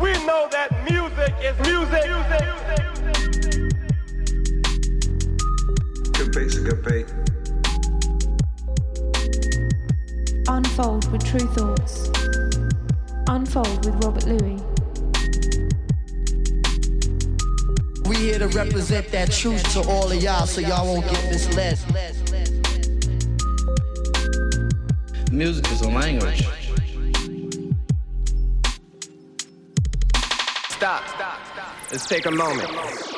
We know that music is music. music. Unfold with Tru Thoughts. Unfold with Robert Luis. We here to represent that truth to all of y'all so y'all won't get misled. Music is a language. stop. Let's take a moment.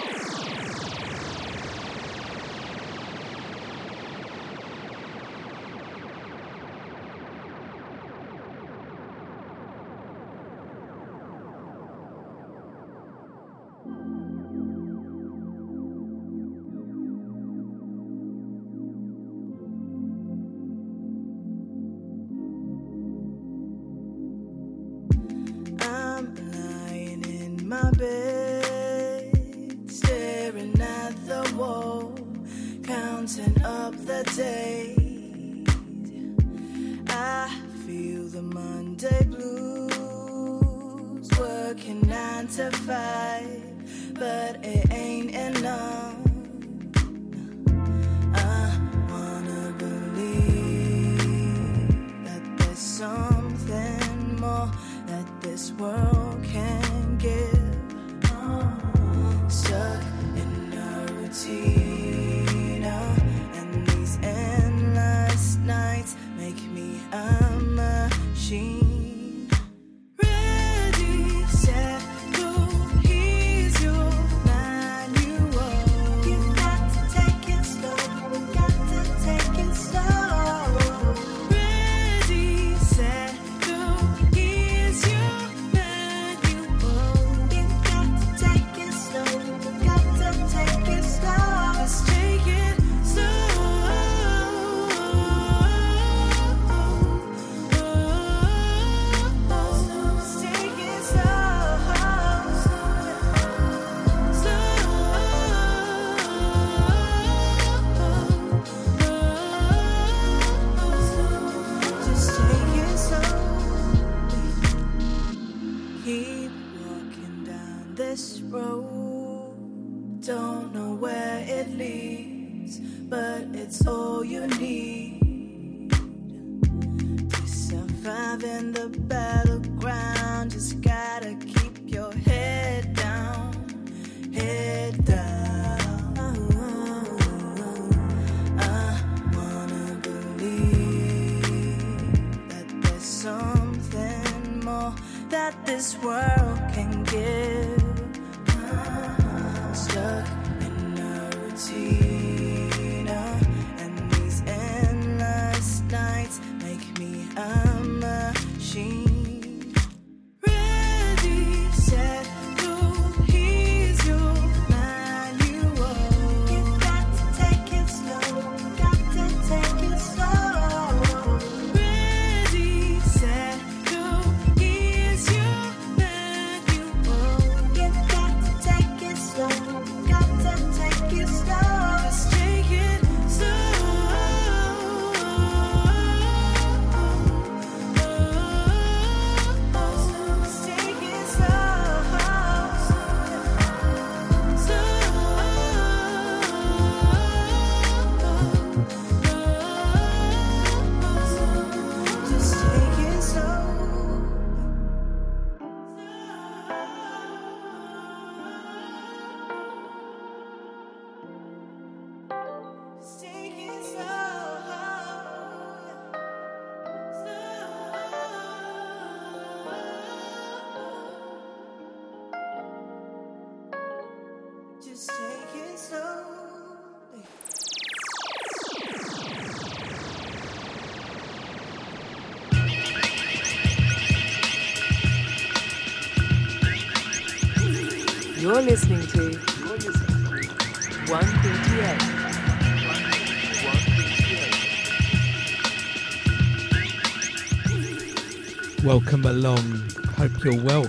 Hope you're well.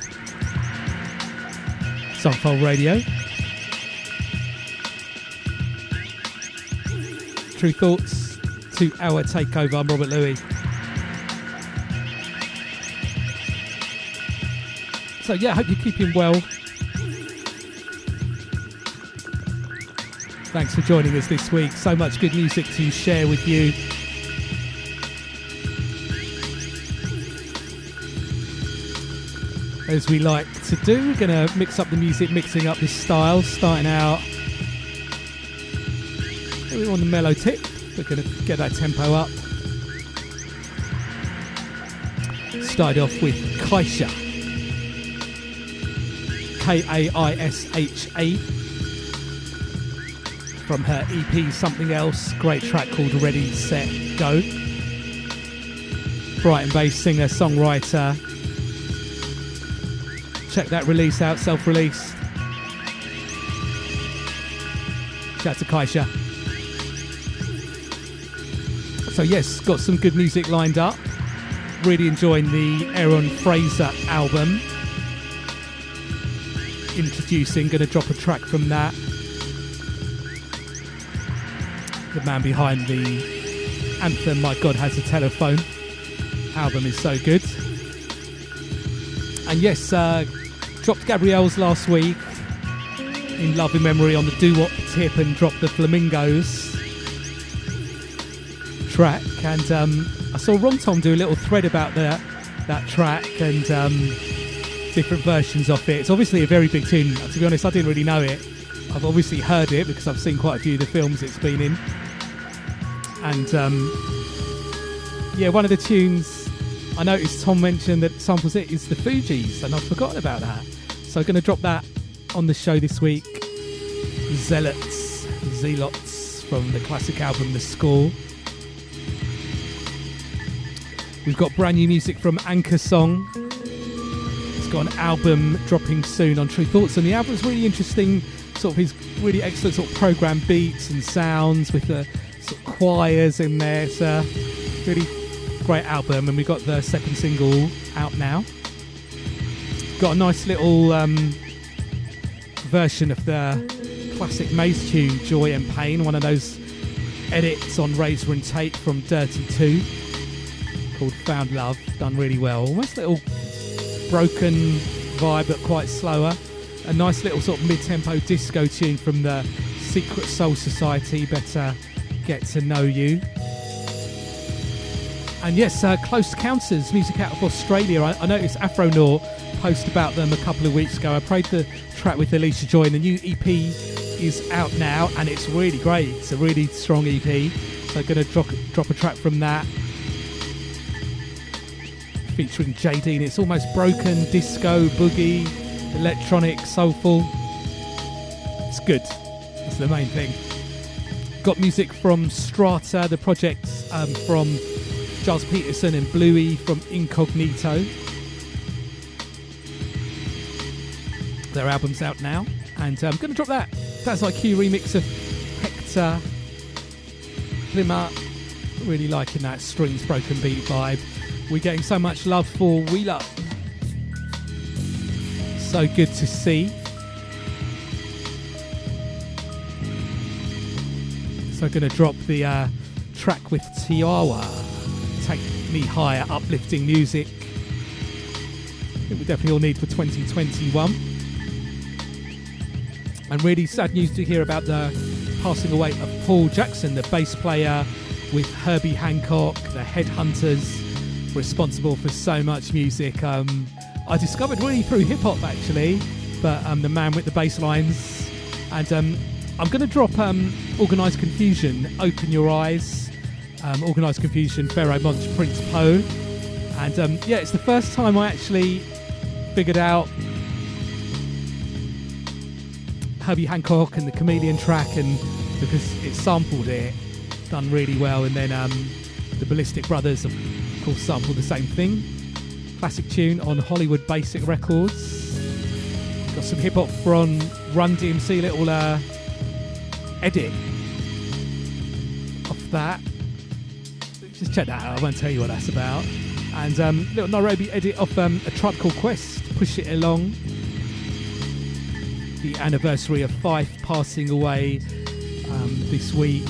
Sunfold Radio. Tru Thoughts, to our takeover. I'm Robert Luis. So, yeah, I hope you're keeping well. Thanks for joining us this week. So much good music to share with you. As we like to do, we're going to mix up the music, mixing up the styles, starting out maybe on the mellow tip. We're going to get that tempo up. Started off with Kaisha. K A I S H A. From her EP Something Else. Great track called Ready, Set, Go. Brighton based singer, songwriter. Check that release out, self release. Shout out to Kaisha. So, yes, got some good music lined up. Really enjoying the Aaron Frazer album. Introducing, to drop a track from that. The man behind the anthem My God Has a Telephone album is so good. And yes, uh, dropped Gabrielle's last week in loving memory on the doo wop tip and dropped the Flamingos track. And um, I saw Ron Tom do a little thread about that that track and um, different versions of it. It's obviously a very big tune. To be honest, I didn't really know it. I've obviously heard it because I've seen quite a few of the films it's been in. And um, yeah, one of the tunes I noticed Tom mentioned that samples it is the Fugees, and I've forgotten about that. So I'm going to drop that on the show this week. Zealots, Zealots from the classic album The Score. We've got brand new music from Anchorsong. It's got an album dropping soon on Tru Thoughts, and the album's really interesting. Sort of his really excellent sort of program beats and sounds with the sort of choirs in there. A really great album, and we got the second single out now. Got a nice little um, version of the classic Maze tune, Joy and Pain, one of those edits on Razor-N-Tape from Dirty 2 called Found Love, done really well. Almost little broken vibe, but quite slower. A nice little sort of mid tempo disco tune from the Secret Soul Society, Better Get to Know You. And yes, uh, Close Counters, music out of Australia. I, I noticed Afronaught post about them a couple of weeks ago. I played the track with Alicia Joy, and the new EP is out now, and it's really great. It's a really strong EP. So I'm going to drop, drop a track from that featuring JD, and it's almost broken disco, boogie, electronic, soulful. It's good. That's the main thing. Got music from STR4TA, the project um, from Gilles Peterson and Bluey from Incognito. Their album's out now, and I'm going to drop that. That's like Q remix of Hector Plymouth. Really liking that strings broken beat vibe. We're getting so much love for Wheeler. So good to see. So going to drop the uh, track with Tiawa. Take me higher, uplifting music. I think we definitely all need for 2021. And really sad news to hear about the passing away of Paul Jackson, the bass player with Herbie Hancock, the Headhunters, responsible for so much music. Um, I discovered really through hip hop actually, but um, the man with the bass lines. And um, I'm going to drop um, Organized Konfusion, Open Your Eyes, um, Organized Konfusion, Pharoahe Monch, Prince Po. And um, yeah, it's the first time I actually figured out Herbie Hancock and the Chameleon track, and because it sampled it, done really well. And then um, the Ballistic Brothers, of course, sampled the same thing. Classic tune on Hollywood Basic Records. Got some hip hop from Run DMC, little uh, edit of that. Just check that out. I won't tell you what that's about. And um, little Nairobi edit of um, a Tribe Called Quest. Push it along. The anniversary of Phife passing away um, this week.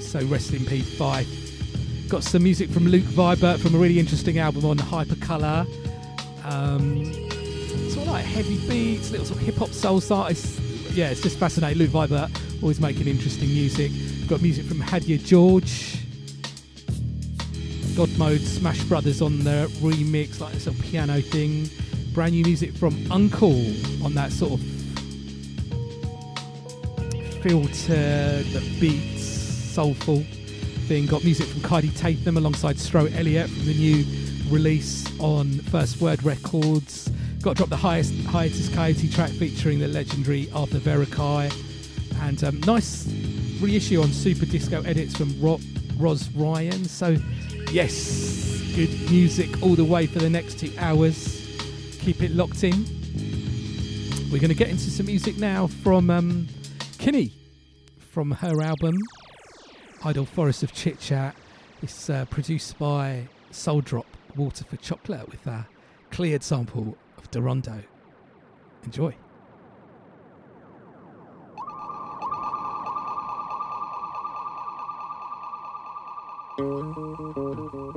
So rest in peace, Phife. Got some music from Luke Vibert from a really interesting album on Hypercolour. Um, sort of like heavy beats, little sort of hip hop soul artists. Yeah, it's just fascinating. Luke Vibert always making interesting music. Got music from Hadia George. God Mode, Smash Brothers on the remix, like this little piano thing. Brand new music from Uncle on that sort of filter that beats soulful thing. Got music from Kylie Tatham alongside Stro Elliot from the new release on First Word Records. Got to drop the highest Hiatus Kaiyote track featuring the legendary Arthur Verocai. And um, nice reissue on Super Disco edits from Ro- Ryan. So, yes, good music all the way for the next two hours. Keep it locked in. We're going to get into some music now from um, Kinney from her album Idle Forest of Chit Chat. It's uh, produced by Soul Drop Water for Chocolate with a cleared sample of Dorondo. Enjoy. Música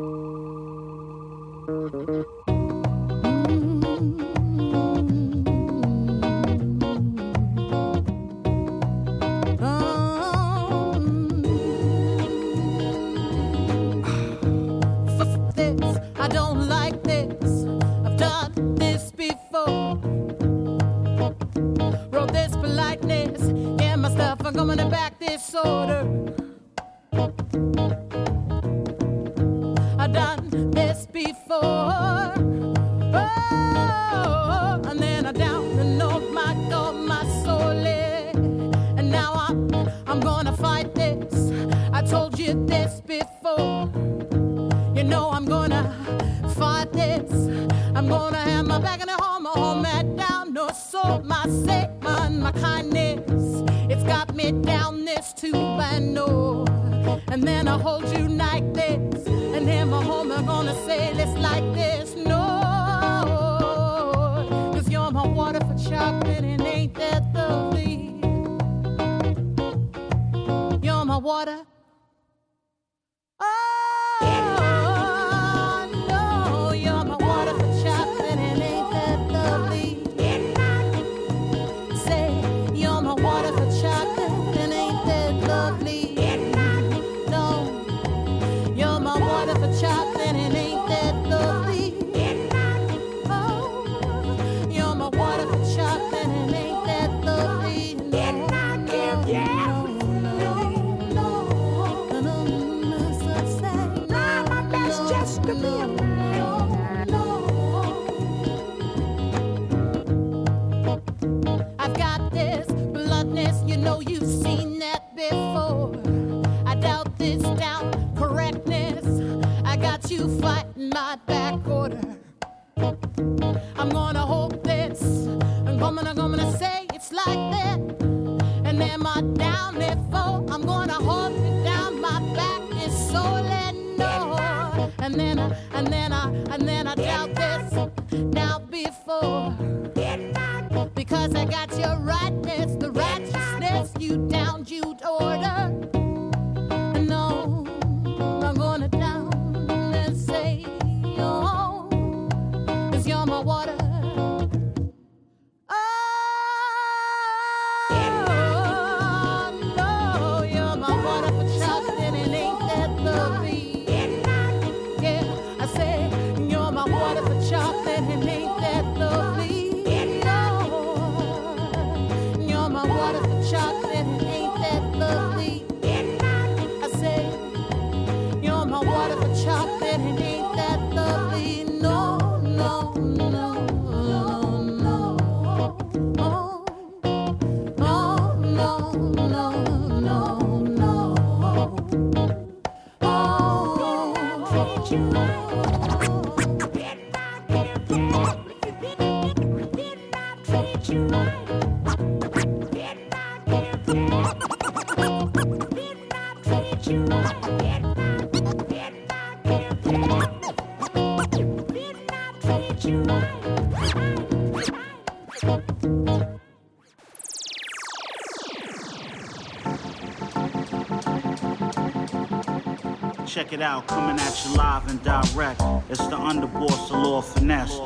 It out, coming at you live and direct. It's the underboss, the Lord Finesse.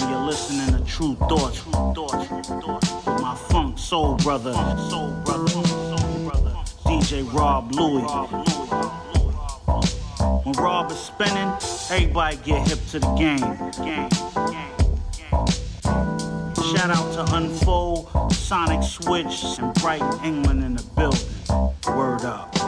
And you're listening to Tru Thoughts. With my funk soul brother. Soul brother. DJ Rob Louie. When Rob is spinning, everybody get hip to the game. Game. Shout out to Unfold, Sonic Switch, and Bright England in the building. Word up.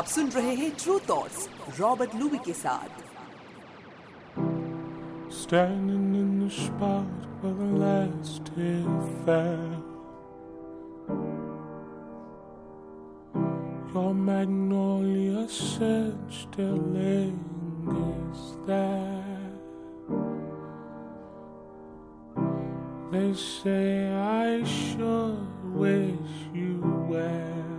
आप सुन रहे हैं true thoughts Robert Luby के साथ Standing in the spot where the last tear fell. Your magnolia scent still lingers there. They say I sure wish you well.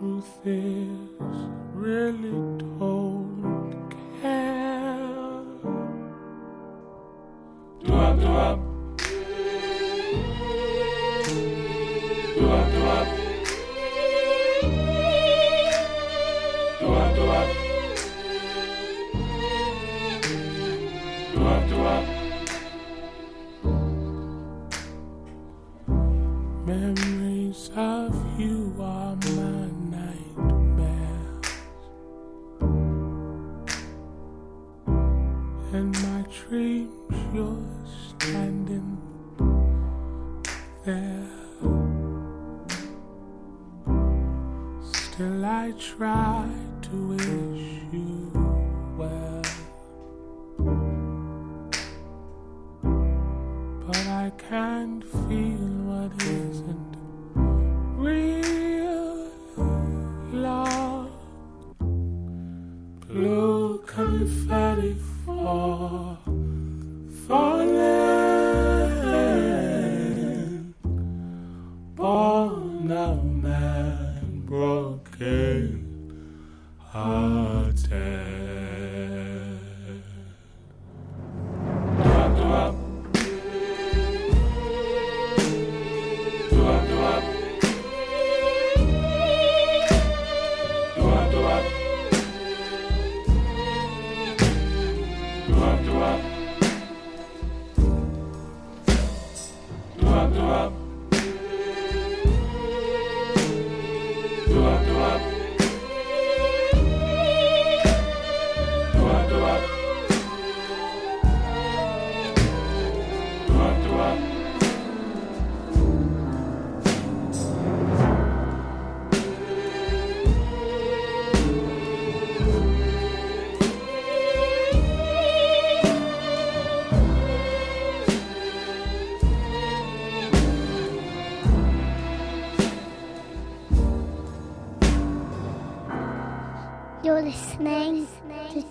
Truth is, really don't care. Do up, do up. Do up, do up. I try to wish you well. But I can't feel what isn't real love. Blue confetti fall, falling. Born a man broken hearted. Drop, drop.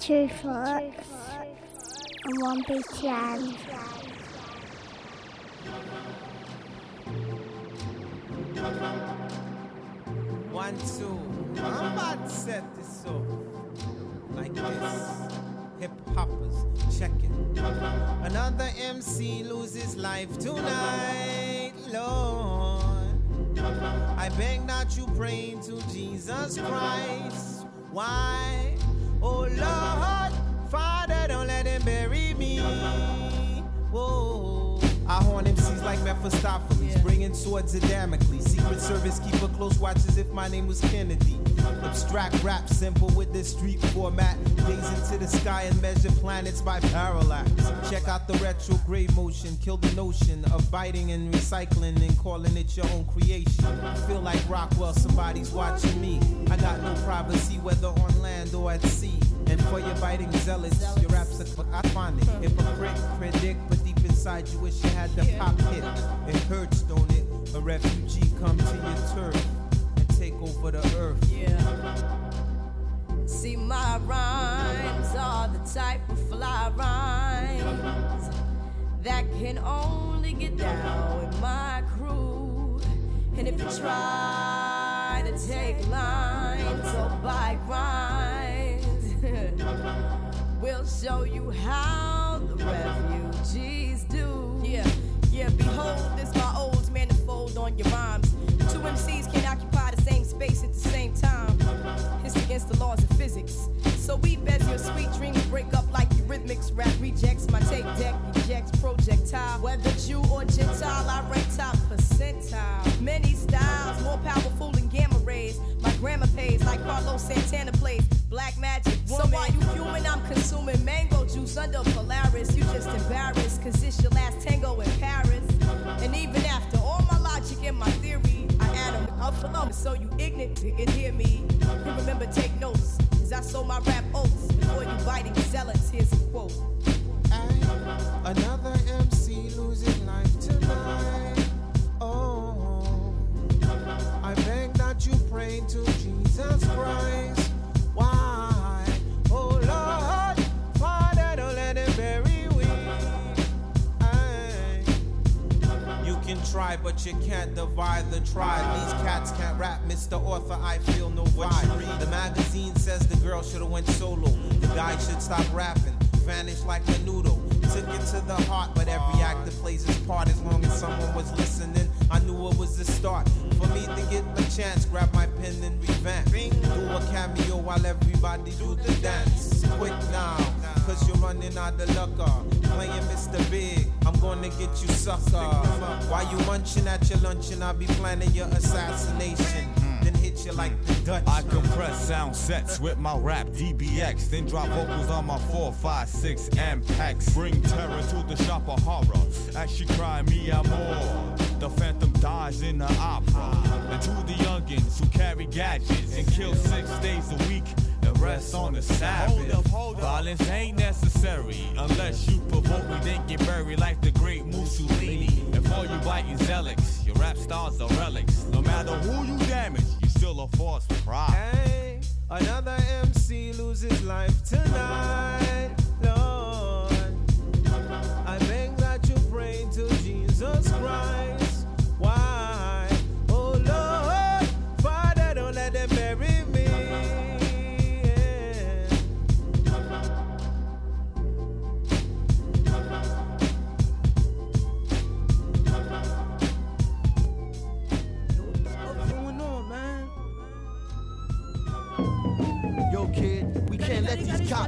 To True and on One BTN. One, two. I'm about to set this off like this. Hip hoppers, check it. Another MC loses life tonight, Lord. I beg that you pray to Jesus Christ. Why? Oh Lord, Father, don't let him bury me. Whoa. I horn MCs like Mephistopheles, bringing swords of Damocles. Secret Service keep a close watch as if my name was Kennedy. Abstract rap, simple with this street format. Gaze into the sky and measure planets by parallax. Check out the retrograde motion, kill the notion of biting and recycling and calling it your own creation. Feel like Rockwell, somebody's watching me. I got no privacy, whether on land or at sea. And for your biting zealots, your raps are I find it. Hypocrite, predict, but you wish you had the hurts, don't it? A refugee come to your turf and take over the earth. Yeah. See, my rhymes are the type of fly rhymes that can only get down with my crew. And if you try to take lines or buy grinds, we'll show you how Two MCs can occupy the same space at the same time. It's against the laws of physics. So we bet your sweet dreams break up like eurythmics. Rap rejects my tape deck, rejects projectile. Whether Jew or Gentile, I rank top percentile. Many styles, more powerful than gamma rays. My grammar pays like Carlos Santana plays. Black magic woman. So while you human, I'm consuming mango juice under Polaris. You just embarrassed, cause it's your last tango in Paris. For them so you ignorant can hear me. And remember, take notes, cause I sold my rap oats before you biting zealots. Here's a quote. Another MC losing life tonight. Oh, I beg that you pray to Jesus Christ. Try, but you can't divide the tribe. These cats can't rap, Mr. Author, I feel no vibe. The magazine says the girl should've went solo. The guy should stop rapping, vanish like a noodle. Took it to the heart, but every actor plays his part as long as someone was listening. I knew it was the start. For me to get my chance, grab my pen and revamp. Do a cameo while everybody do the dance. Quick now, cause you're running out of luck. uh. Playing Mr. Big, I'm gonna get you sucker. While you munching at your luncheon, I'll be planning your assassination. Then hit you like the Dutch. I compress sound sets with my rap DBX, then drop vocals on my 456 MPEX. Bring terror to the shop of horror as she cry me out more. The phantom dies in the opera. And to the youngins who carry gadgets and kill six days a week rest on the Sabbath. Violence ain't necessary unless you provoke me, then get buried like the great Mussolini. And for you biting zealots, your rap stars are relics. No matter who you damage, you still a force for pride. Hey, another MC loses life tonight,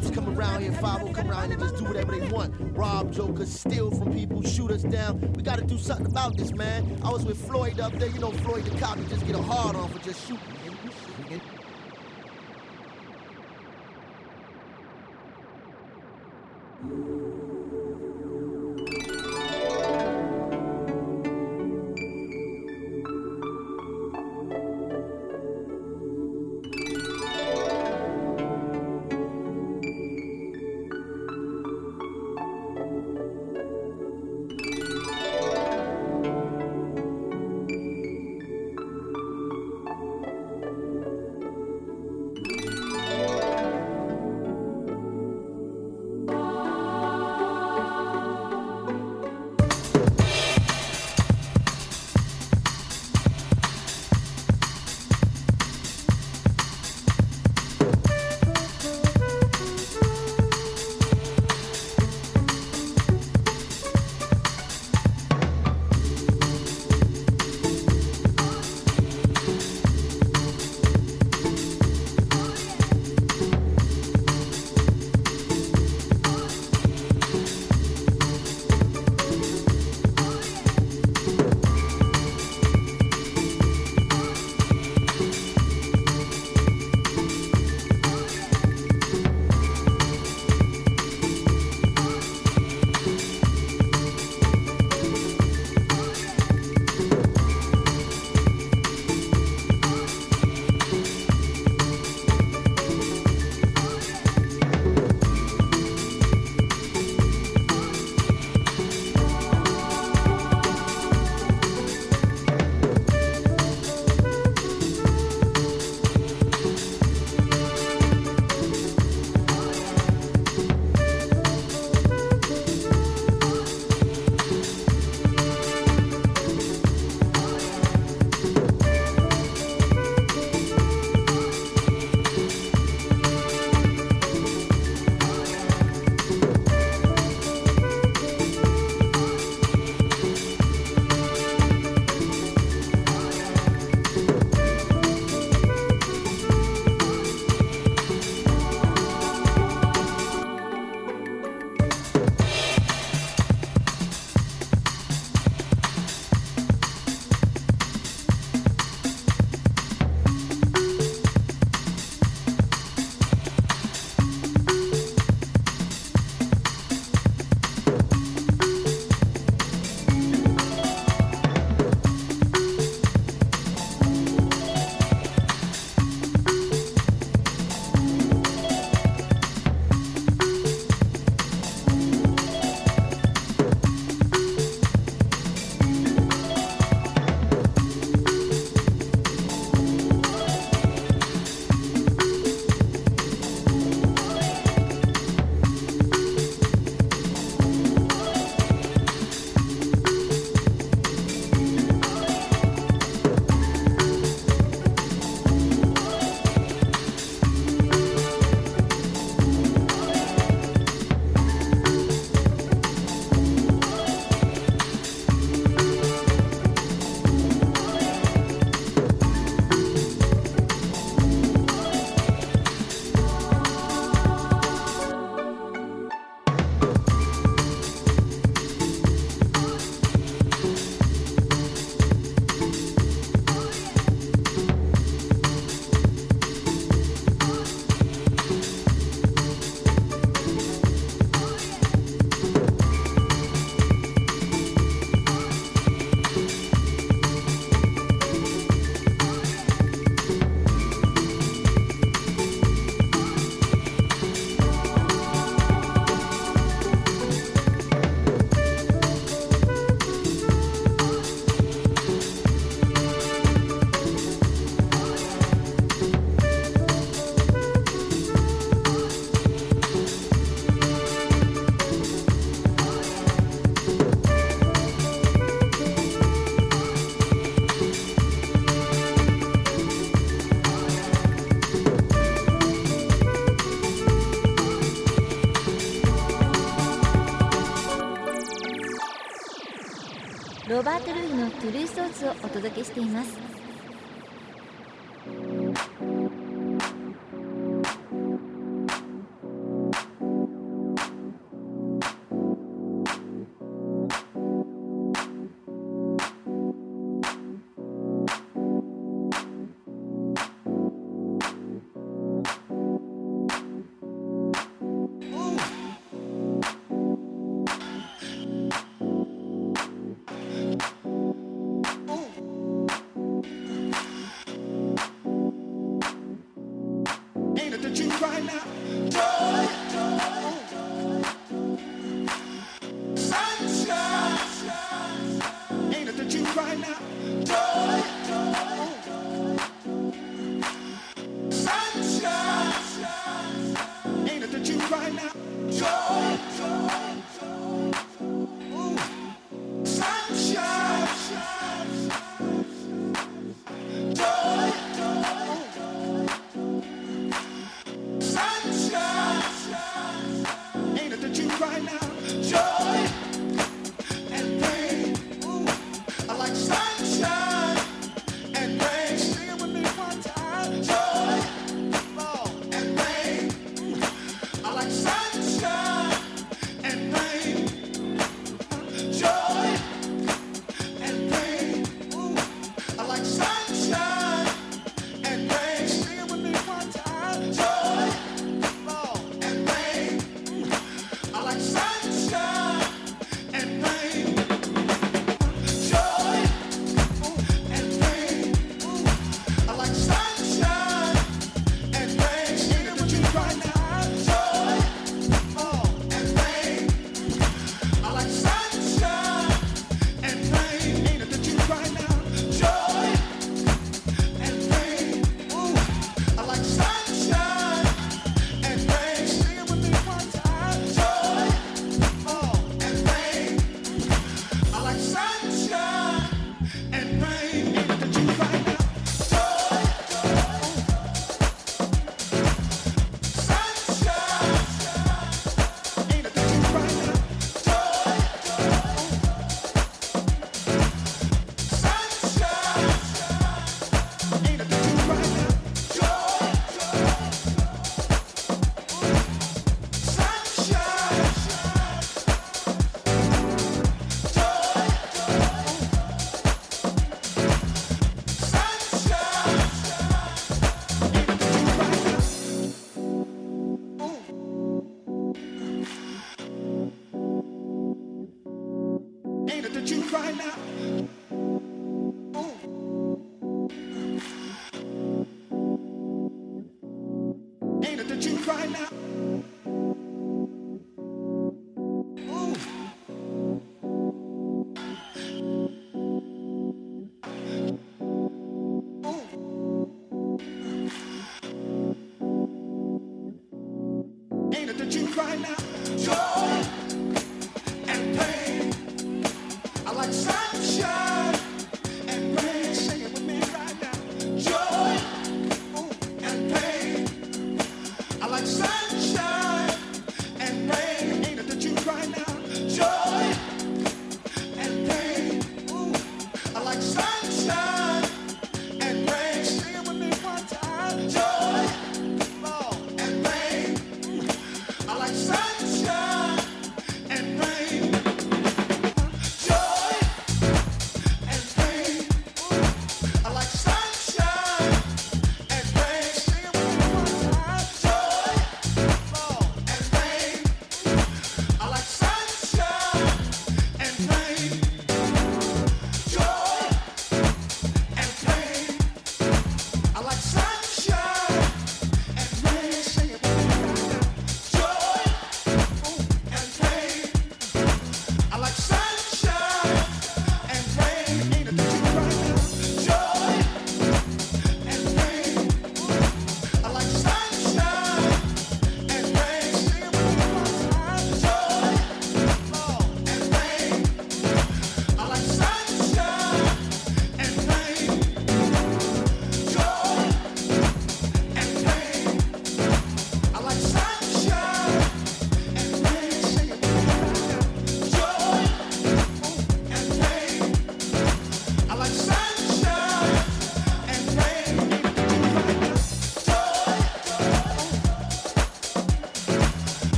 cops come around here, five will come around and just do whatever they want. Rob jokers, steal from people, shoot us down. We gotta do something about this, man. I was with Floyd up there, you know Floyd the cop, he just get a hard on for just shooting. me. 届けしています。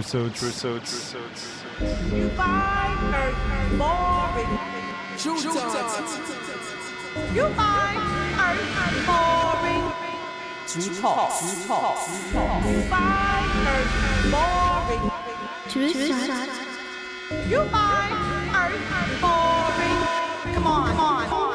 Trousseau, trousseau, trousseau. You find earth boring. Tru Thoughts. You find earth boring. True talks. True talks. You find earth boring. Tru Thoughts. You find earth boring. Come on, come on, come on.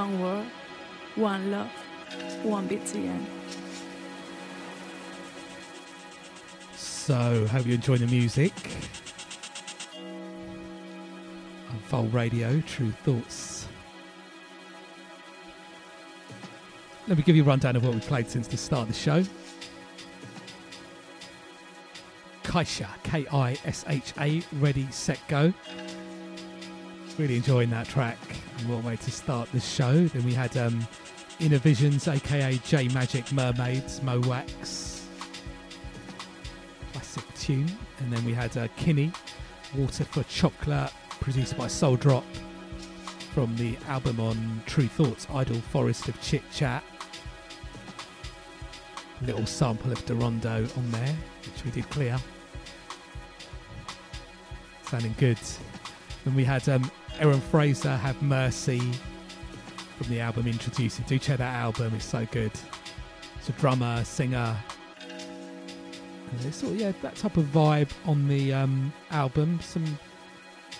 One world, one love, one BTN. So, hope you enjoy the music. Unfold Radio, Tru Thoughts. Let me give you a rundown of what we've played since the start of the show. Kisha, K I S H A, Ready, Set, Go. Really enjoying that track. What way to start the show. Then we had um, Inner Visions, aka J Magic Mermaids, Mo Wax. Classic tune. And then we had uh, Kinny, Water for Chocolate, produced by Soul Drop from the album on Tru Thoughts, Idle Forest of Chit Chat. Little sample of Durondo on there, which we did clear. Sounding good. Then we had um, Aaron Frazer have Mercy from the album Introducing. Do check that album, it's so good. It's a drummer, singer. And it's of, yeah, that type of vibe on the um, album. Some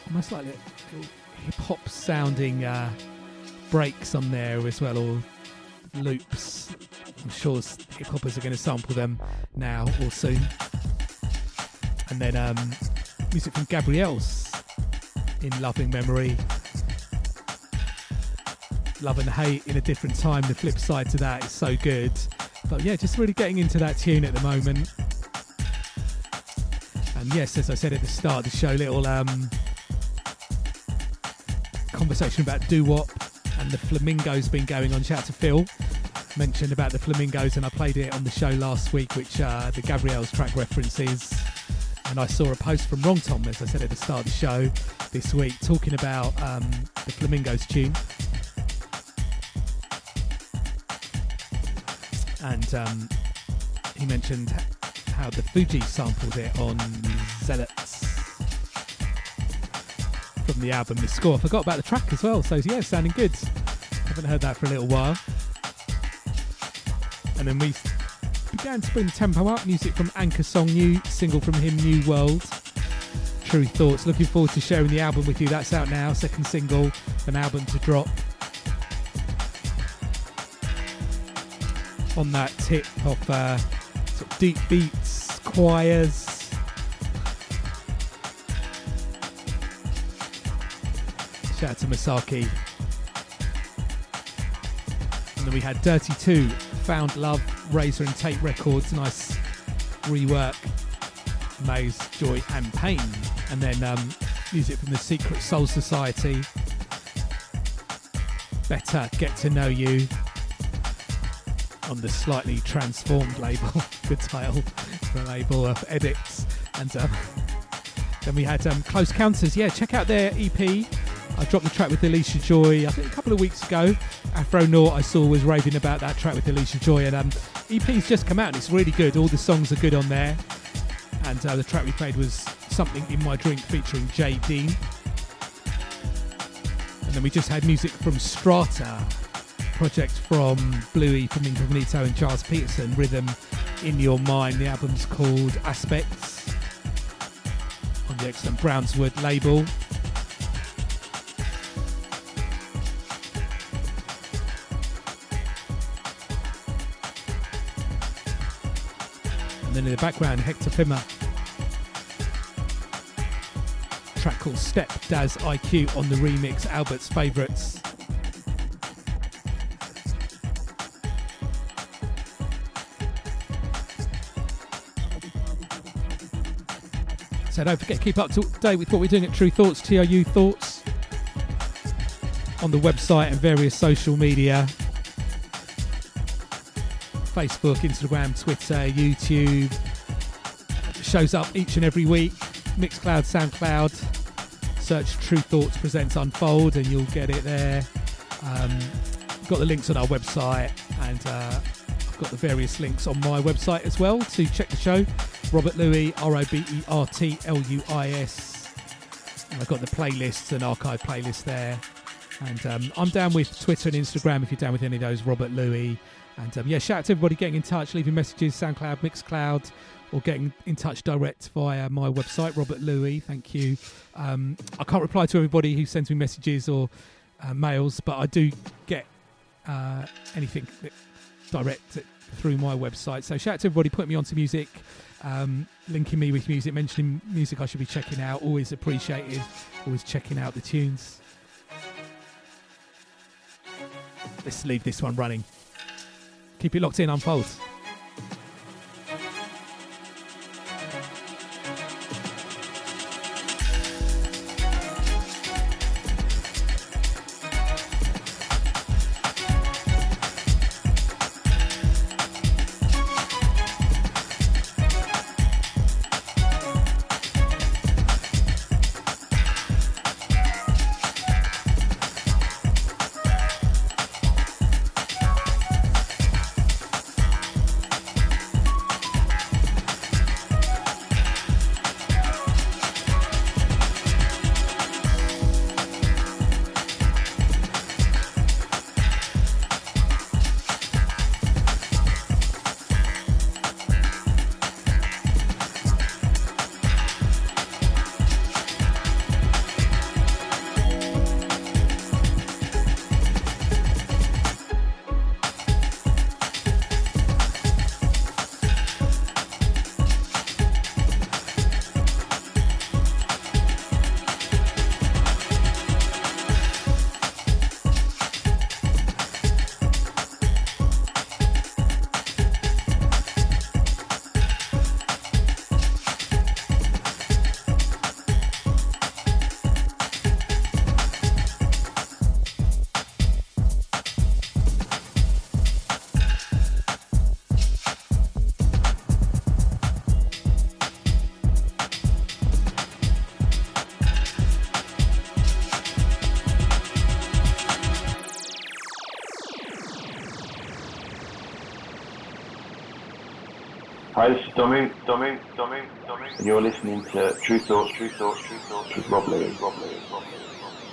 almost like hip hop sounding uh, breaks on there as well, or loops. I'm sure hip hoppers are going to sample them now or soon. And then um, music from Gabrielle's in Loving Memory. Love and Hate in a different time. The flip side to that is so good. But yeah, just really getting into that tune at the moment. And yes, as I said at the start of the show, little um, conversation about doo wop and the flamingos been going on. Shout out to Phil. Mentioned about the flamingos, and I played it on the show last week, which uh, the Gabrielle's track references. And I saw a post from Wrongtom, as I said at the start of the show this week, talking about um, the flamingos tune. And um, he mentioned how the Fugees sampled it on Zealots from the album The Score. I forgot about the track as well, so yeah, sounding good. Haven't heard that for a little while. And then we began to bring tempo up. Music from Anchorsong, new single from him, New World. Tru Thoughts. Looking forward to sharing the album with you. That's out now. Second single, an album to drop. On that tip of uh, sort of deep beats, choirs. Shout out to Masaki. And then we had Dirty 2, Found Love, Razor-N-Tape Records, nice rework, Maze, Joy and Pain. And then um, music from the Secret Soul Society, Better Get to Know You, on the slightly transformed label, good title, the label of edits. And um, then we had um, Close Counters, yeah, check out their EP. I dropped the track with Alicia Joy, I think a couple of weeks ago. Afronaught I saw was raving about that track with Alicia Joy, and um, EP's just come out and it's really good. All the songs are good on there. And uh, the track we played was Something in My Drink featuring Jay Dean. And then we just had music from STR4TA, project from Bluey from Incognito and Gilles Peterson, Rhythm in Your Mind. The album's called Aspects on the excellent Brownswood label. And then in the background, Hector Fimmer. Track called Step Daz IQ on the remix, Albert's Favourites. So don't forget, to keep up to date with what we're doing at Tru Thoughts, TRU Thoughts, on the website and various social media Facebook, Instagram, Twitter, YouTube. Shows up each and every week. Mixcloud, Soundcloud. Search Tru Thoughts Presents Unfold and you'll get it there. Um, got the links on our website and uh, I've got the various links on my website as well to check the show. Robert Luis, R O B E R T L U I S. I've got the playlists and archive playlists there. And um, I'm down with Twitter and Instagram if you're down with any of those, Robert Luis. And um, yeah, shout out to everybody getting in touch, leaving messages, SoundCloud, Mixcloud, or getting in touch direct via my website, Robert Luis. Thank you. Um, I can't reply to everybody who sends me messages or uh, mails, but I do get uh, anything direct through my website. So shout out to everybody putting me onto music, um, linking me with music, mentioning music I should be checking out. Always appreciated. Always checking out the tunes. Let's leave this one running. Keep it locked in, Unfold. and you're listening to Tru Thoughts, Tru Thoughts, Tru Thoughts with Rob Luis, Rob Luis, Rob Luis.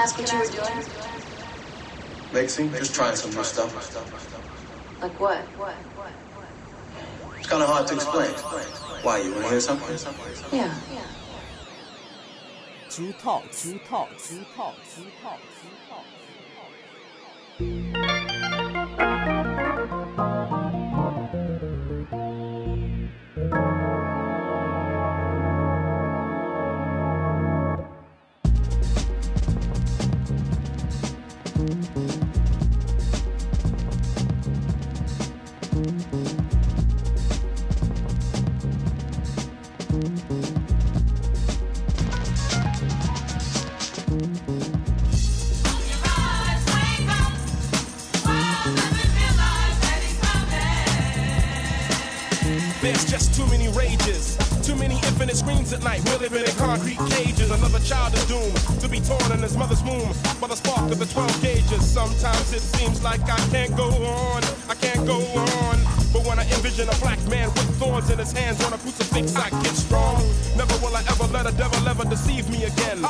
Ask what you were doing? Mixing, just trying some new stuff. Like what? What? What? what? It's kind of hard to explain. Why, you want to hear something? Yeah. True talk, true talk, true talk, true talk, true talk. There's infinite screams at night. We're living in concrete cages. Another child is doomed to be torn in his mother's womb by the spark of the 12 gauges. Sometimes it seems like I can't go on. I can't go on. But when I envision a black man with thorns in his hands on a crucifix, I get strong. Never will I ever let a devil ever deceive me again.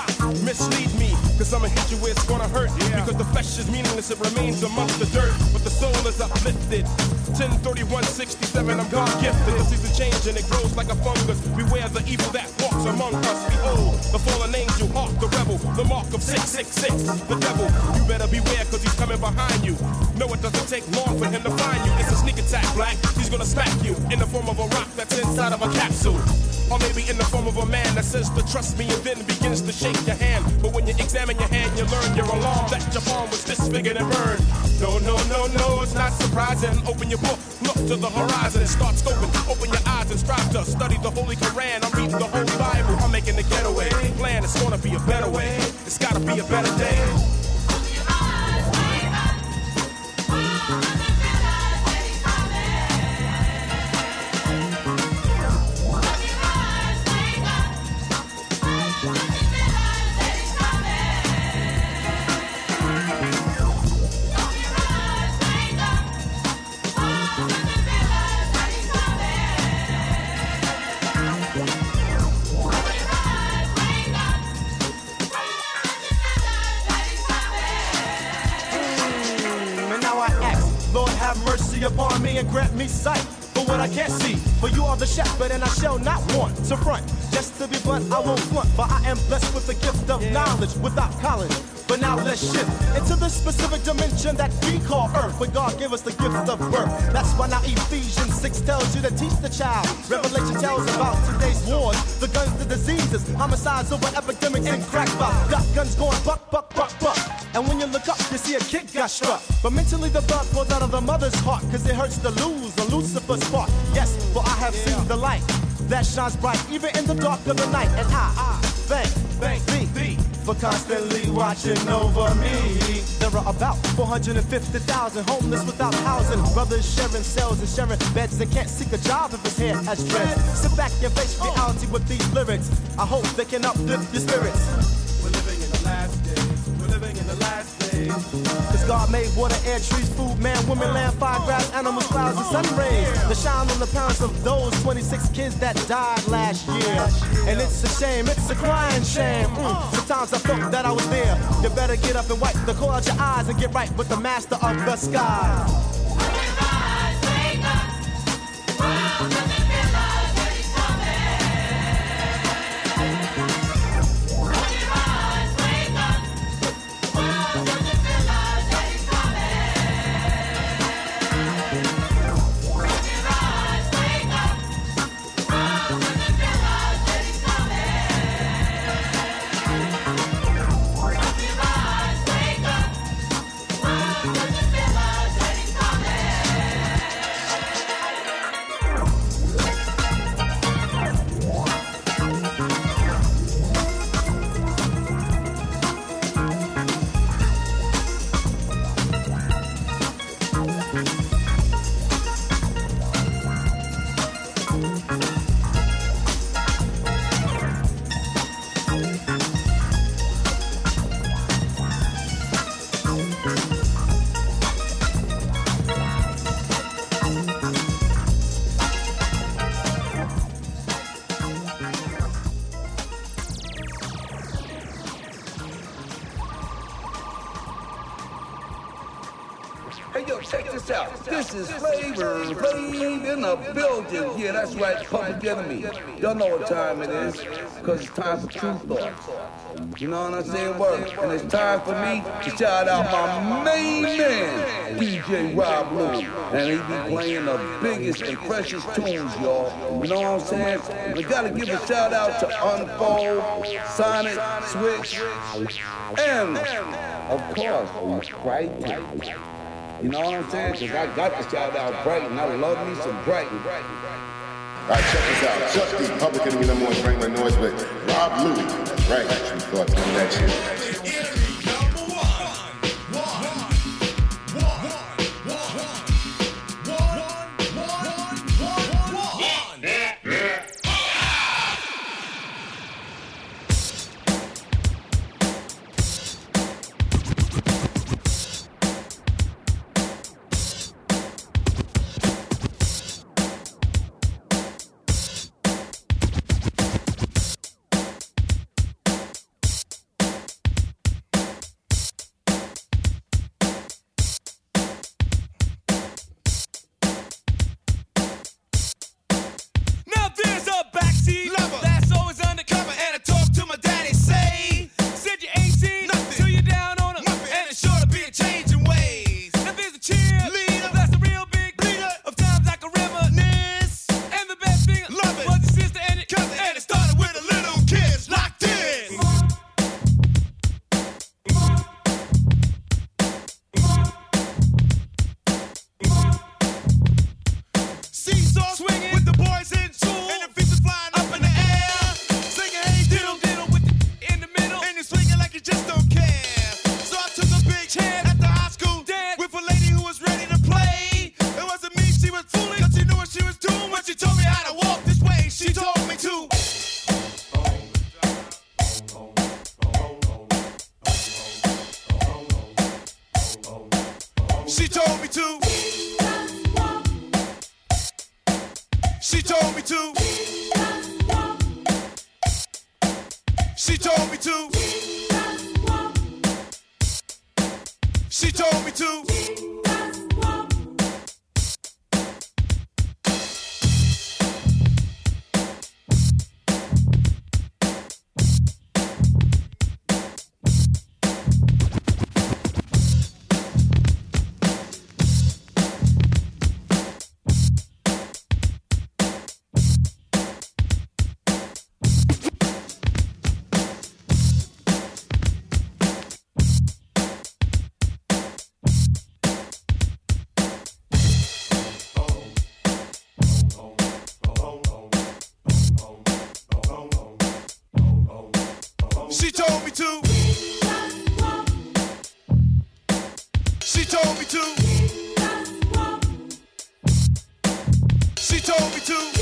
Mislead me, cause I'ma hit you where it's gonna hurt. Because the flesh is meaningless, it remains amongst the dirt. But the soul is uplifted. 103167, I'm God gifted. The season change and it grows like a fungus. Beware the evil that walks among us. Behold, the fallen angel, hawk the rebel, the mark of 666. The devil, you better beware cause he's coming behind you. No, it doesn't take long for him to find you. It's a sneak attack, black. Gonna smack you in the form of a rock that's inside of a capsule. Or maybe in the form of a man that says to trust me and then begins to shake your hand. But when you examine your hand, you learn you're alarmed that your palm was disfigured and burned. No, no, no, no, it's not surprising. Open your book, look to the horizon and start scoping. Open your eyes and strive to study the Holy Quran. I'm reading the whole Bible. I'm making the getaway. Plan, it's gonna be a better way. It's gotta be a better day. Homicides over epidemics and crack pop. Got guns going buck, buck, buck, buck. And when you look up, you see a kid got struck. But mentally, the blood pours out of the mother's heart, cause it hurts to lose a Lucifer's spark. Yes, for I have seen the light that shines bright, even in the dark of the night. And I, I thank, thank thee for constantly watching over me. There are about 450,000 homeless without housing. Brothers sharing cells and sharing beds and can't seek a job hair dreads. Sit back and face reality with these lyrics. I hope they can uplift your spirits. We're living in the last days. We're living in the last days. Cause God made water, air, trees, food, man, woman, land, fire, grass, animals, clouds, and sun rays. The shine on the parents of those 26 kids that died last year. And it's a shame, it's a crying shame. Mm. Sometimes I thought that I was there. You better get up and wipe the coal out your eyes and get right with the master of the sky. That's right, Public Enemy. Y'all know what time it is, because it's time for Tru Thoughts. You know what I'm saying? Work. And it's time for me to shout out my main man, DJ Rob Blue. And he be playing the biggest and precious tunes, y'all. You know what I'm saying? We gotta give a shout out to Unfold, Sonic, Switch, and, of course, Brighton. You know what I'm saying? Because I got to shout out Brighton. I love me some Brighton. All right, check this out. Chuck D, Public Enemy number one, Franklin Noise, but Rob Luis. That's right. You thought doing that shit. told me.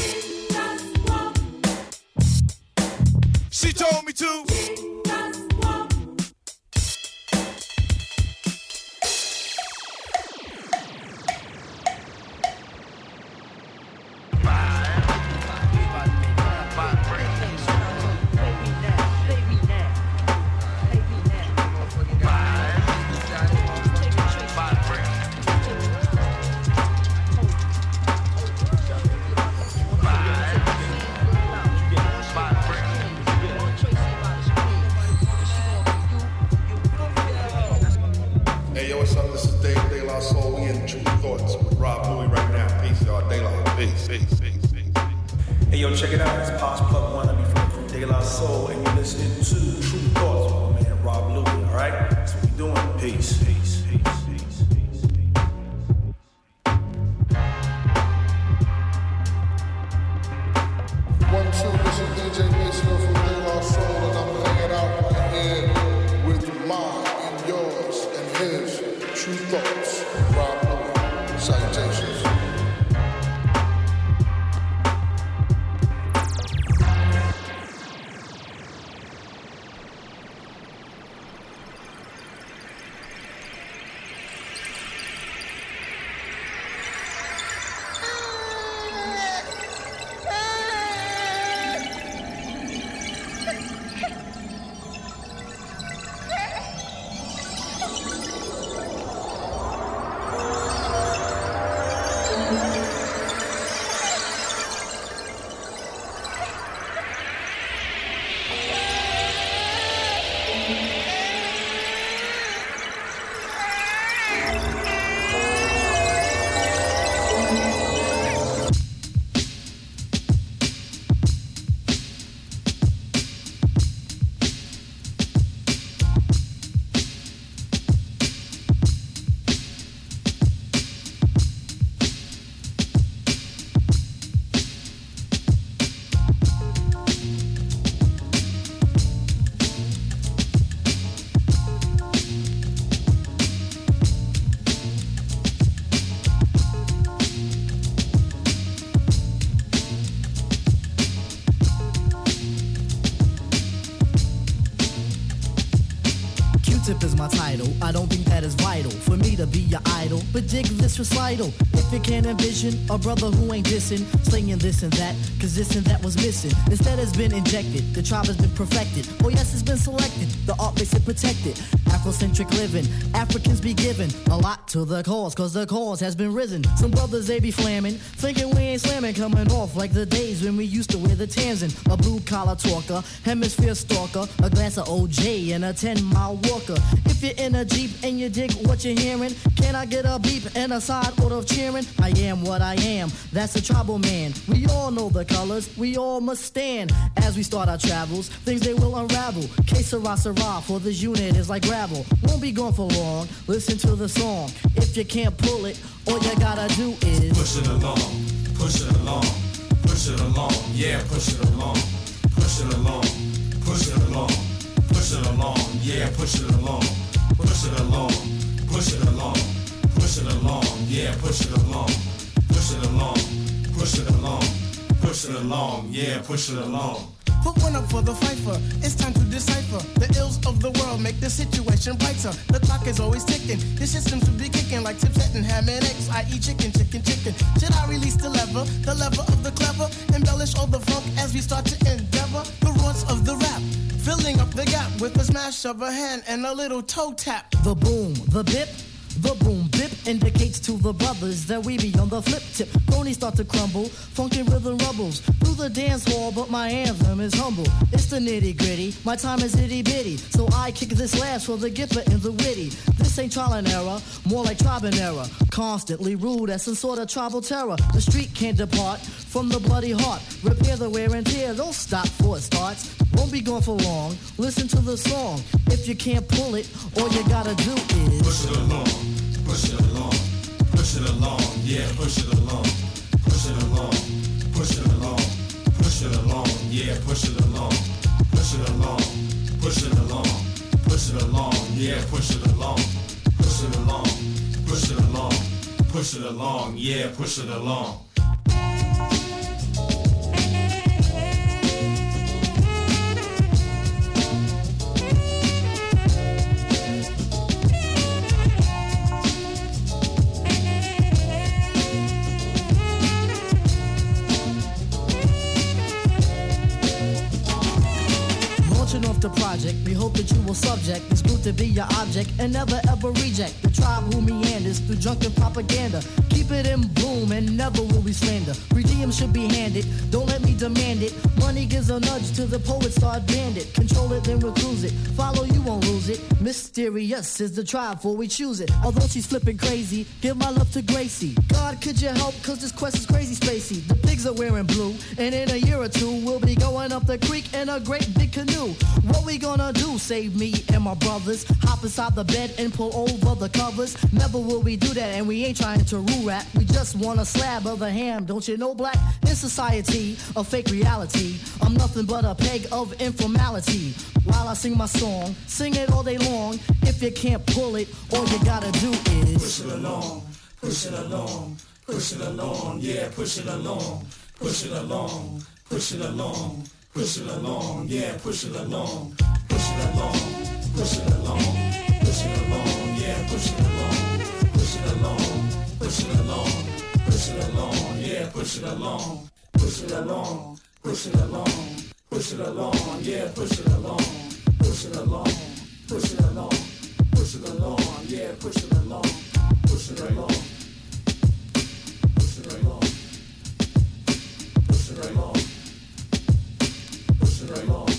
Recital. If you can't envision a brother who ain't dissing, slinging this and that, cause this and that was missing. Instead, has been injected. The tribe has been perfected. Oh, yes, it's been selected. The art makes it protected. Afrocentric living. Africans be giving a lot to the cause, cause the cause has been risen. Some brothers, they be flamming, thinking we ain't slamming, coming off like the days when we used to wear the Tanzan. A blue collar talker, hemisphere stalker, a glass of OJ, and a 10 mile walker. If you're in a Jeep and you dig what you're hearing, can I get a beep and a side order of cheering? I am what I am, that's a tribal man. We all know the colors, we all must stand. As we start our travels, things they will unravel. Que sera, sera, for this unit is like gravel. Won't be gone for long, listen to the song. If you can't pull it, all you gotta do is Push it along, push it along, push it along, yeah, push it along, push it along, push it along, push it along, yeah, push it along, push it along, push it along, push it along, yeah, push it along, push it along, push it along, push it along, yeah, push it along. Put one up for the fifer. It's time to decipher. The ills of the world make the situation brighter. The clock is always ticking. The system should be kicking like tips and ham and eggs. I eat chicken, chicken, chicken. Should I release the lever? The lever of the clever. Embellish all the funk as we start to endeavor. The roots of the rap. Filling up the gap with a smash of a hand and a little toe tap. The boom, the bip, the boom bip indicates to the brothers that we be on the flip tip. Cronies start to crumble, funky rhythm rubbles through the dance hall, but my anthem is humble. It's the nitty gritty, my time is itty bitty, so I kick this last for the gipper and the witty. This ain't trial and error, more like tribe and error. Constantly rude as some sort of tribal terror. The street can't depart from the bloody heart. Repair the wear and tear, don't stop for it starts. Won't be gone for long. Listen to the song. If you can't pull it, all you gotta do is Push it along, push it along, push it along, yeah, push it along, push it along, push it along, push it along, yeah, push it along, push it along, push it along, push it along, yeah, push it along, push it along, push it along, push it along, yeah, push it along. The project, that you will subject this group to be your object and never ever reject the tribe who meanders through drunken propaganda. Keep it in bloom and never will we slander. Redeem should be handed, don't let me demand it. Money gives a nudge to the poet, start bandit. Control it, then we'll it. Follow, you won't lose it. Mysterious is the tribe for we choose it. Although she's flipping crazy, give my love to Gracie. God, could you help? Cause this quest is crazy spacey. The pigs are wearing blue, and in a year or two, we'll be going up the creek in a great big canoe. What we gonna do? Save me and my brothers. Hop inside the bed and pull over the covers. Never will we do that, and we ain't trying to rule rap. We just want a slab of the ham, don't you know, black? In society, a fake reality. I'm nothing but a peg of informality. While I sing my song, sing it all day long. If you can't pull it, all you gotta do is Push it along, push it along, push it along, yeah, push it along, push it along, push it along, push it along, yeah, push it along, push it along, Push it right along.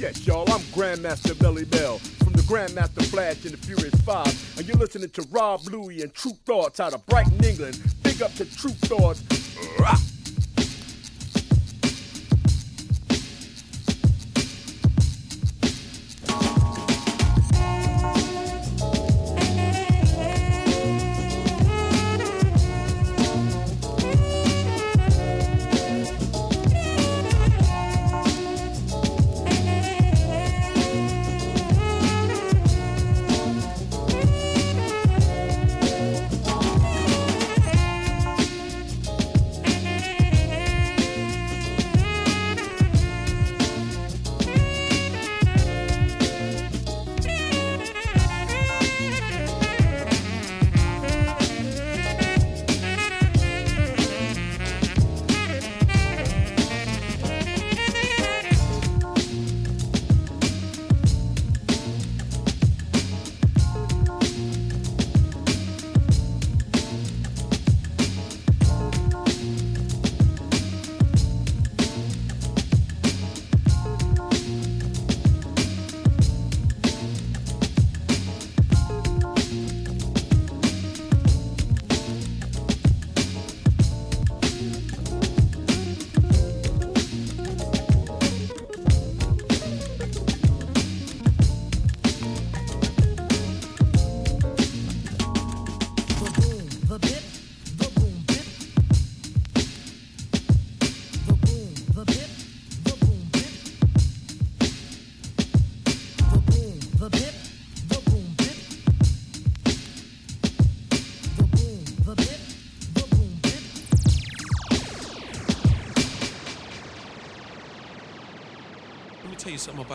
Yes, y'all, I'm Grandmaster Melle Mel from the Grandmaster Flash and the Furious Five, and you're listening to Rob Luis and Tru Thoughts out of Brighton, England. Big up to Tru Thoughts. Rah!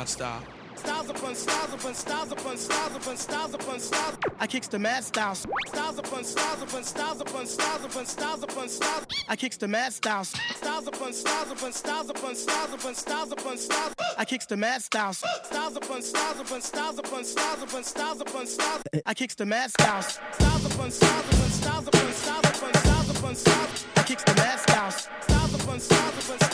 John style. Styles upon styles upon styles upon styles upon styles upon styles. I kicks the mad styles. Styles upon styles upon styles upon styles upon styles upon styles. I kicks the mad styles. Styles upon styles upon styles upon styles upon styles upon styles. I kicks the mad styles. Styles upon styles upon styles upon styles upon styles upon styles. I kicks the mad styles. Styles upon styles upon styles upon styles upon styles upon styles. I kicks the mad styles. Styles upon styles upon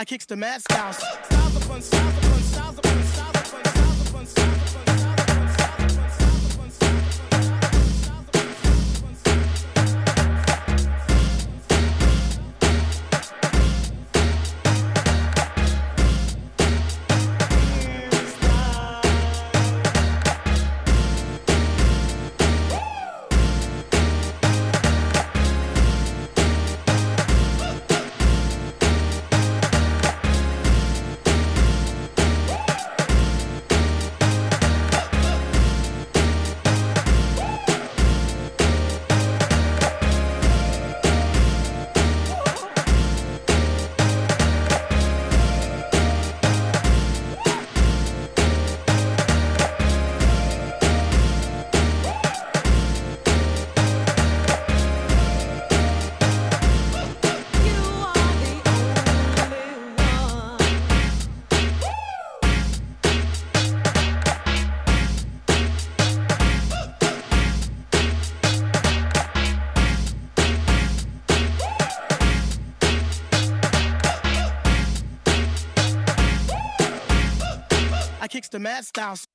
I kicks the mad styles. the mad style.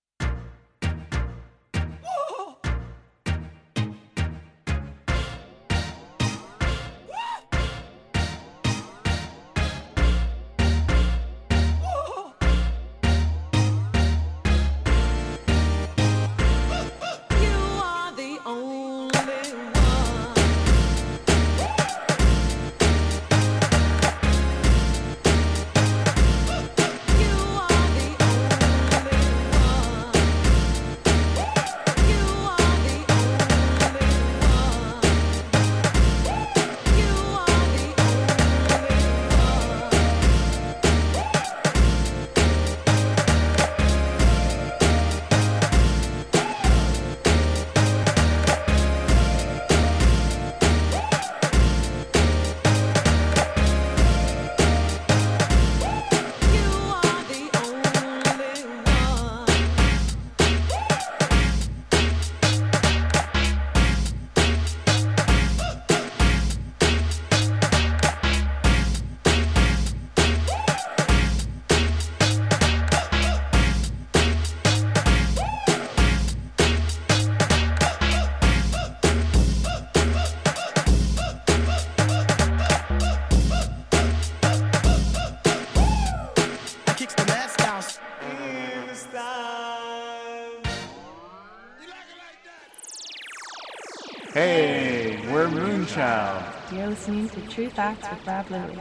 You're listening to True Facts with Rob Lilly.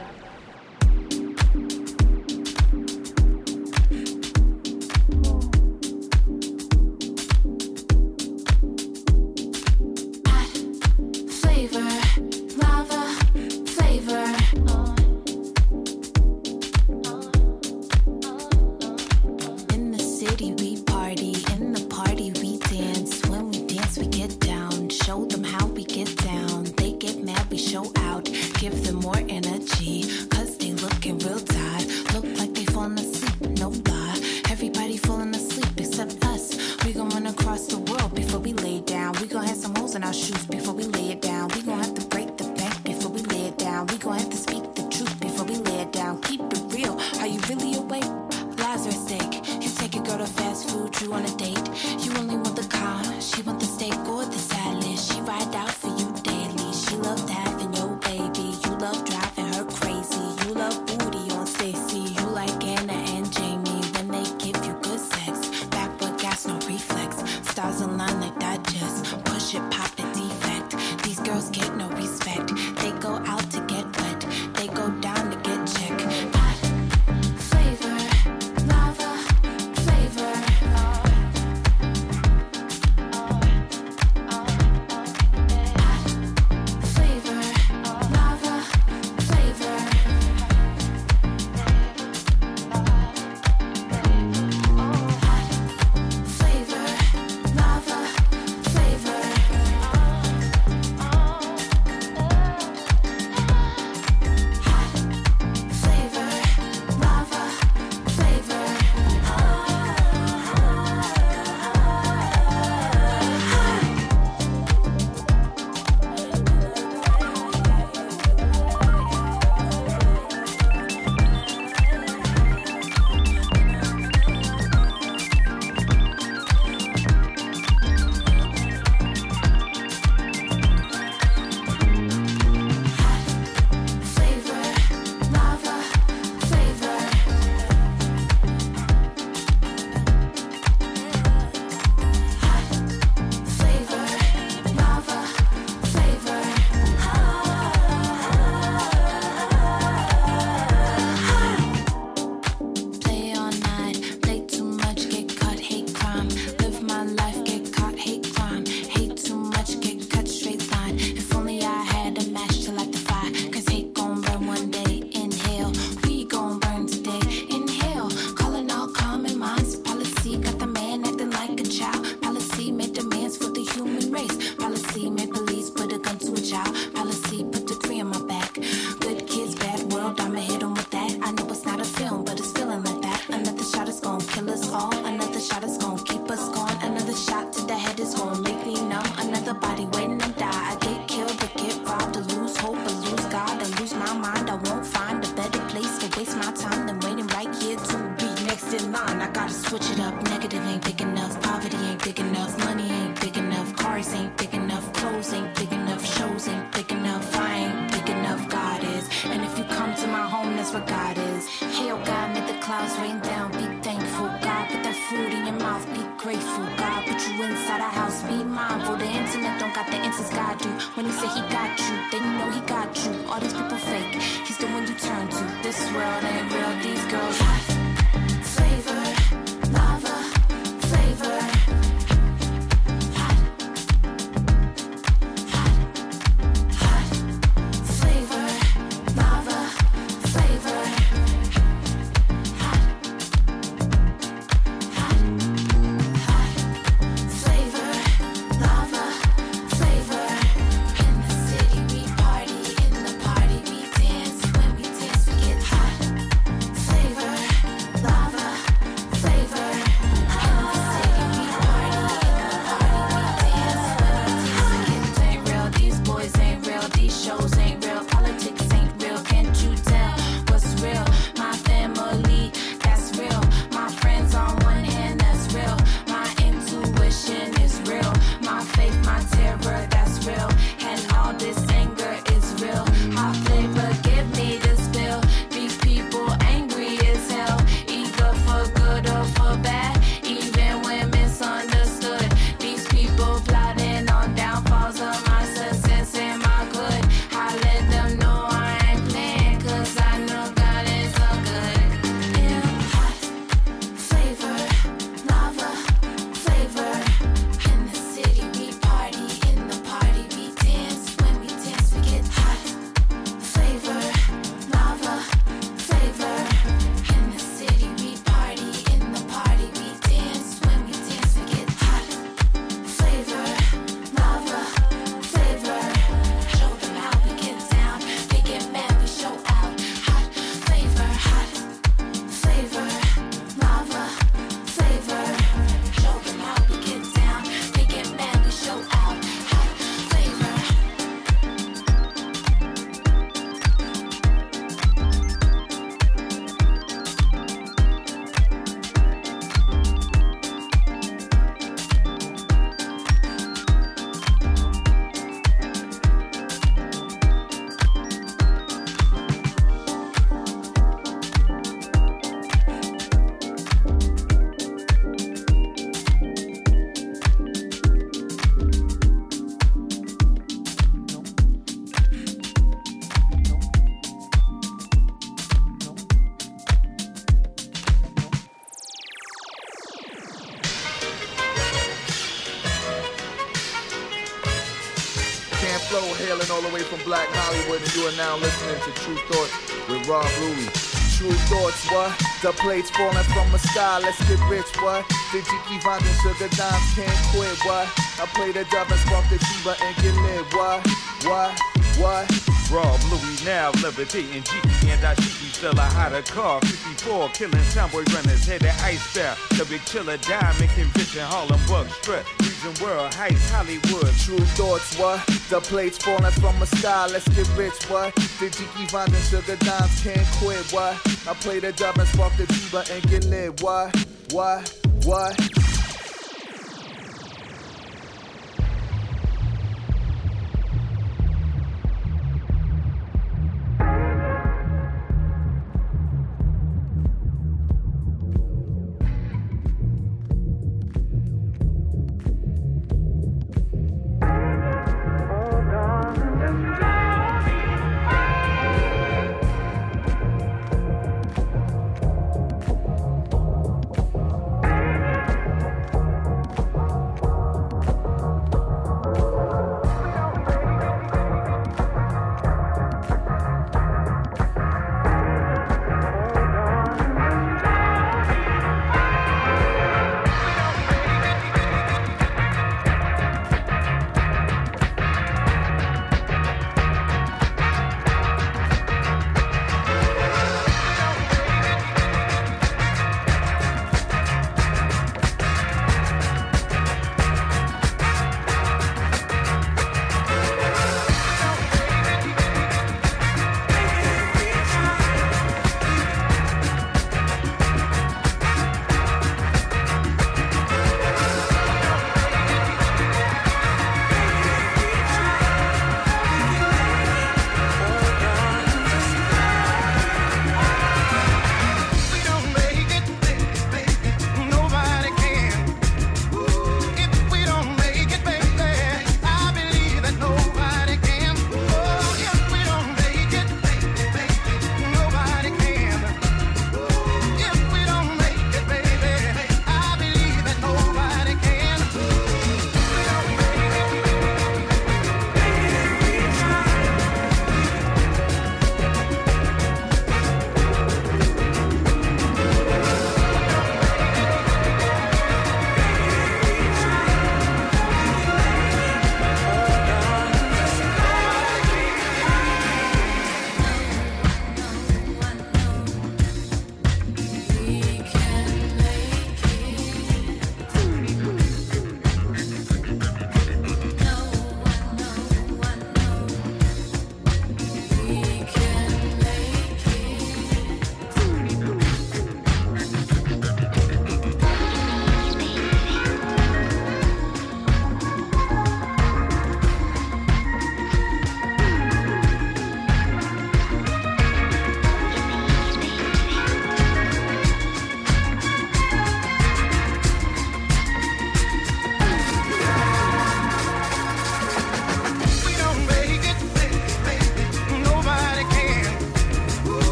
The plates falling from the sky, let's get rich, what? The Jiki Vines and Sugar Dimes can't quit, what? I play the dub and spark the Jiva and get lit, what? What? What? Rob Luis now levitating Jiki and Dashiki still a hotter car 54 killing soundboy runners headed ice bear. the big chiller diamond conviction Harlem Buck strip Region world heights Hollywood Tru Thoughts what the plates falling from the sky let's get rich what the Jiki Vines Sugar Dimes can't quit what I play the job and spark the diva and get lit. Why? Why? Why?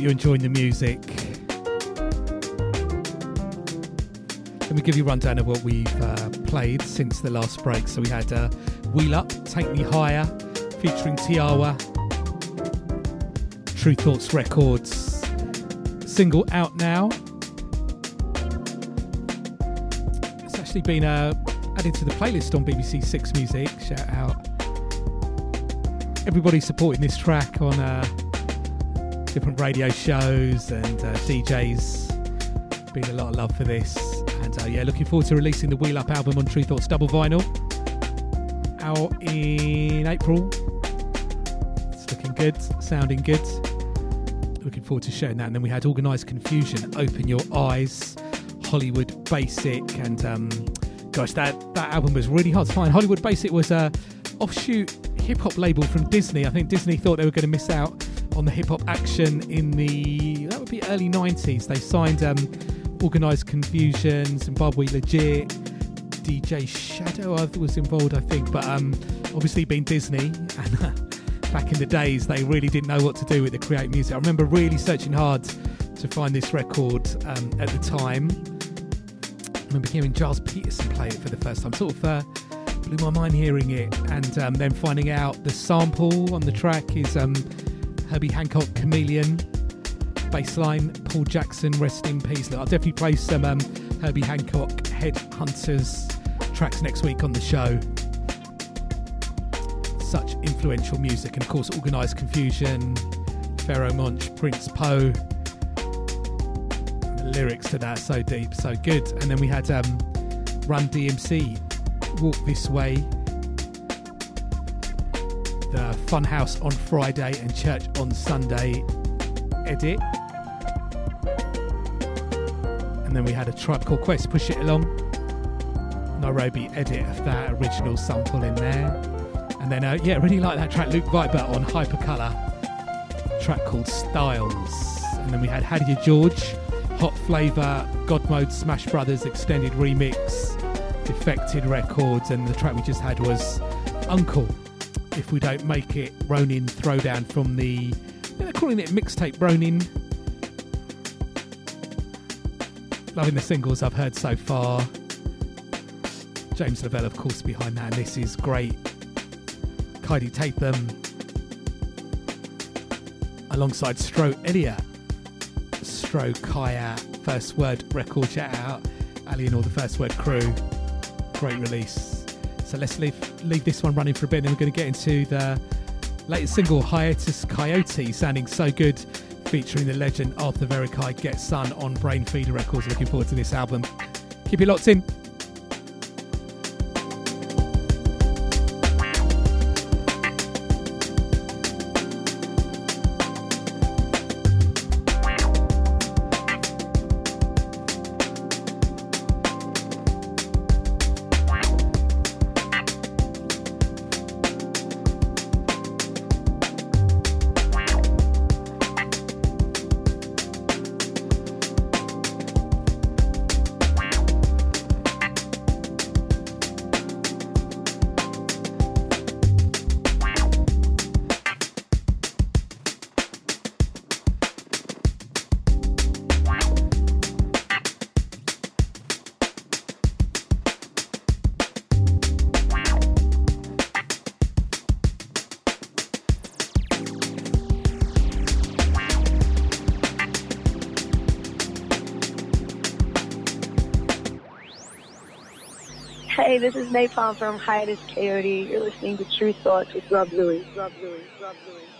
You're enjoying the music. Let me give you a rundown of what we've uh, played since the last break. So we had uh, Wheel Up, Take Me Higher, featuring Tiawa, Tru Thoughts Records, single out now. It's actually been uh, added to the playlist on BBC Six Music. Shout out everybody supporting this track on uh, different radio shows and uh, DJs. Been a lot of love for this, and uh, yeah, looking forward to releasing the Wheel Up album on Tru Thoughts double vinyl out in April. It's looking good, sounding good. Looking forward to sharing that. And then we had Organized Konfusion, Open Your Eyes, Hollywood Basic, and um, gosh, that that album was really hard to find. Hollywood Basic was a offshoot hip hop label from Disney. I think Disney thought they were going to miss out on the hip hop action in the that would be early 90s. They signed um, Organized Konfusion, Zimbabwe Legit, DJ Shadow I was involved, I think, but um, obviously being Disney and uh, back in the days they really didn't know what to do with the create music. I remember really searching hard to find this record um, at the time. I remember hearing Gilles Peterson play it for the first time. Sort of uh, blew my mind hearing it, and um, then finding out the sample on the track is um, Herbie Hancock Chameleon. Bassline, Paul Jackson, rest in peace. Look, I'll definitely play some um, Herbie Hancock Headhunters tracks next week on the show. Such influential music, and of course, Organized Konfusion, Pharoahe Monch, Prince Po. Lyrics to that so deep, so good. And then we had um, Run DMC, Walk This Way, the Funhouse on Friday and Church on Sunday edit. And then we had a Tribe Called Quest, Push It Along, Nairobi edit of that original sample in there. And then, uh, yeah, really like that track Luke Viper on Hypercolour, track called Styles. And then we had Hadia George, Hot Flavor, God Mode, Smash Brothers extended remix, Defected Records, and the track we just had was UNKLE. If we don't make it, Ronin Throwdown from the they're calling it mixtape Ronin. Loving the singles I've heard so far. James Lavelle, of course, behind that, and this is great. Kaidi Tatham alongside Stro Elliot. Stro Kaya, First Word record shout out. Ali and all the First Word crew. Great release. So let's leave leave this one running for a bit, and then we're going to get into the latest single, Hiatus Kaiyote, sounding so good, featuring the legend Arthur Verocai Get Sun on Brainfeeder Records. Looking forward to this album. Keep it locked in. From Hiatus Kaiyote. You're listening to Tru Thoughts with Rob Luis. Rob Luis. Rob Luis.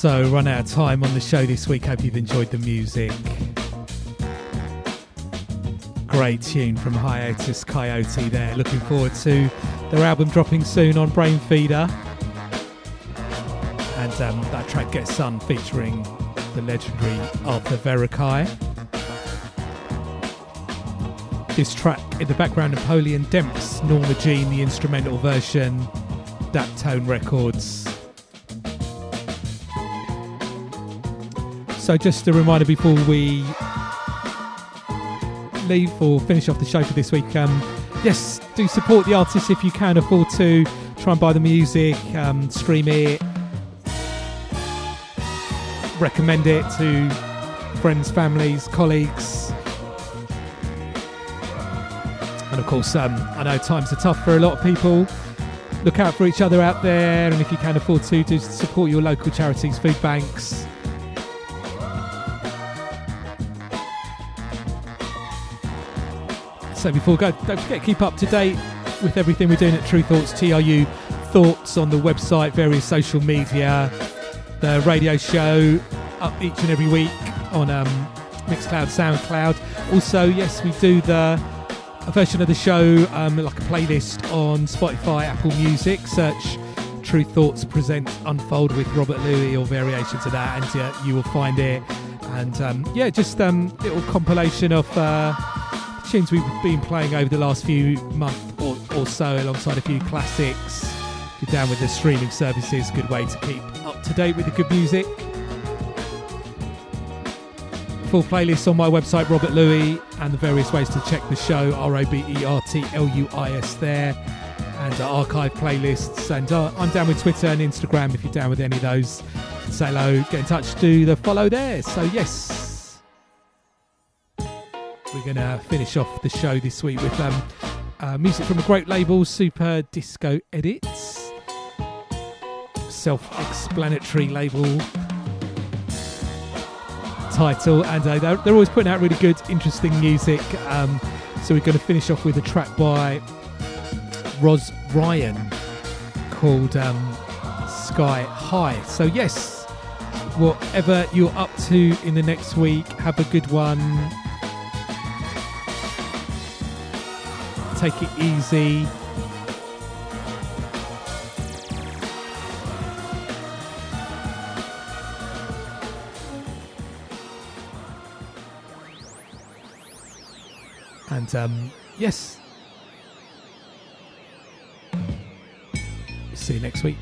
So, run out of time on the show this week. Hope you've enjoyed the music. Great tune from Hiatus Kaiyote there. Looking forward to their album dropping soon on Brainfeeder. And um, that track Get Sun featuring the legendary Arthur Verocai. This track in the background, Napoleon Demps, Norma Jean, the instrumental version, That Tone Records. So, just a reminder before we leave or finish off the show for this week, um, yes, do support the artists if you can afford to. Try and buy the music, um, stream it, recommend it to friends, families, colleagues. And of course, um, I know times are tough for a lot of people. Look out for each other out there, and if you can afford to, do support your local charities, food banks. So before go, don't forget keep up to date with everything we're doing at Tru Thoughts, TRU Thoughts on the website, various social media, the radio show up each and every week on um, Mixcloud, SoundCloud. Also, yes, we do the a version of the show um, like a playlist on Spotify, Apple Music. Search Tru Thoughts Present Unfold with Robert Luis or variations of that, and uh, you will find it. And um, yeah, just um, little compilation of uh, tunes we've been playing over the last few months or, or so, alongside a few classics. Get down with the streaming services, good way to keep up to date with the good music. Full playlist on my website, Robert Luis, and the various ways to check the show, R O B E R T L U I S there, and archive playlists. And uh, I'm down with Twitter and Instagram if you're down with any of those. Say hello, get in touch, do the follow there. So, yes, we're going to finish off the show this week with um, uh, music from a great label, Super Disco Edits. Self explanatory label title, and uh, they're, they're always putting out really good, interesting music. Um, so we're going to finish off with a track by Roz Ryan called um, Sky High. So, yes, whatever you're up to in the next week, have a good one. Take it easy. And um, yes, see you next week.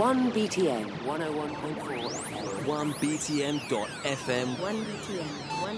1 BTN 101.4 FM. 1BTN.FM 1 BTN, 1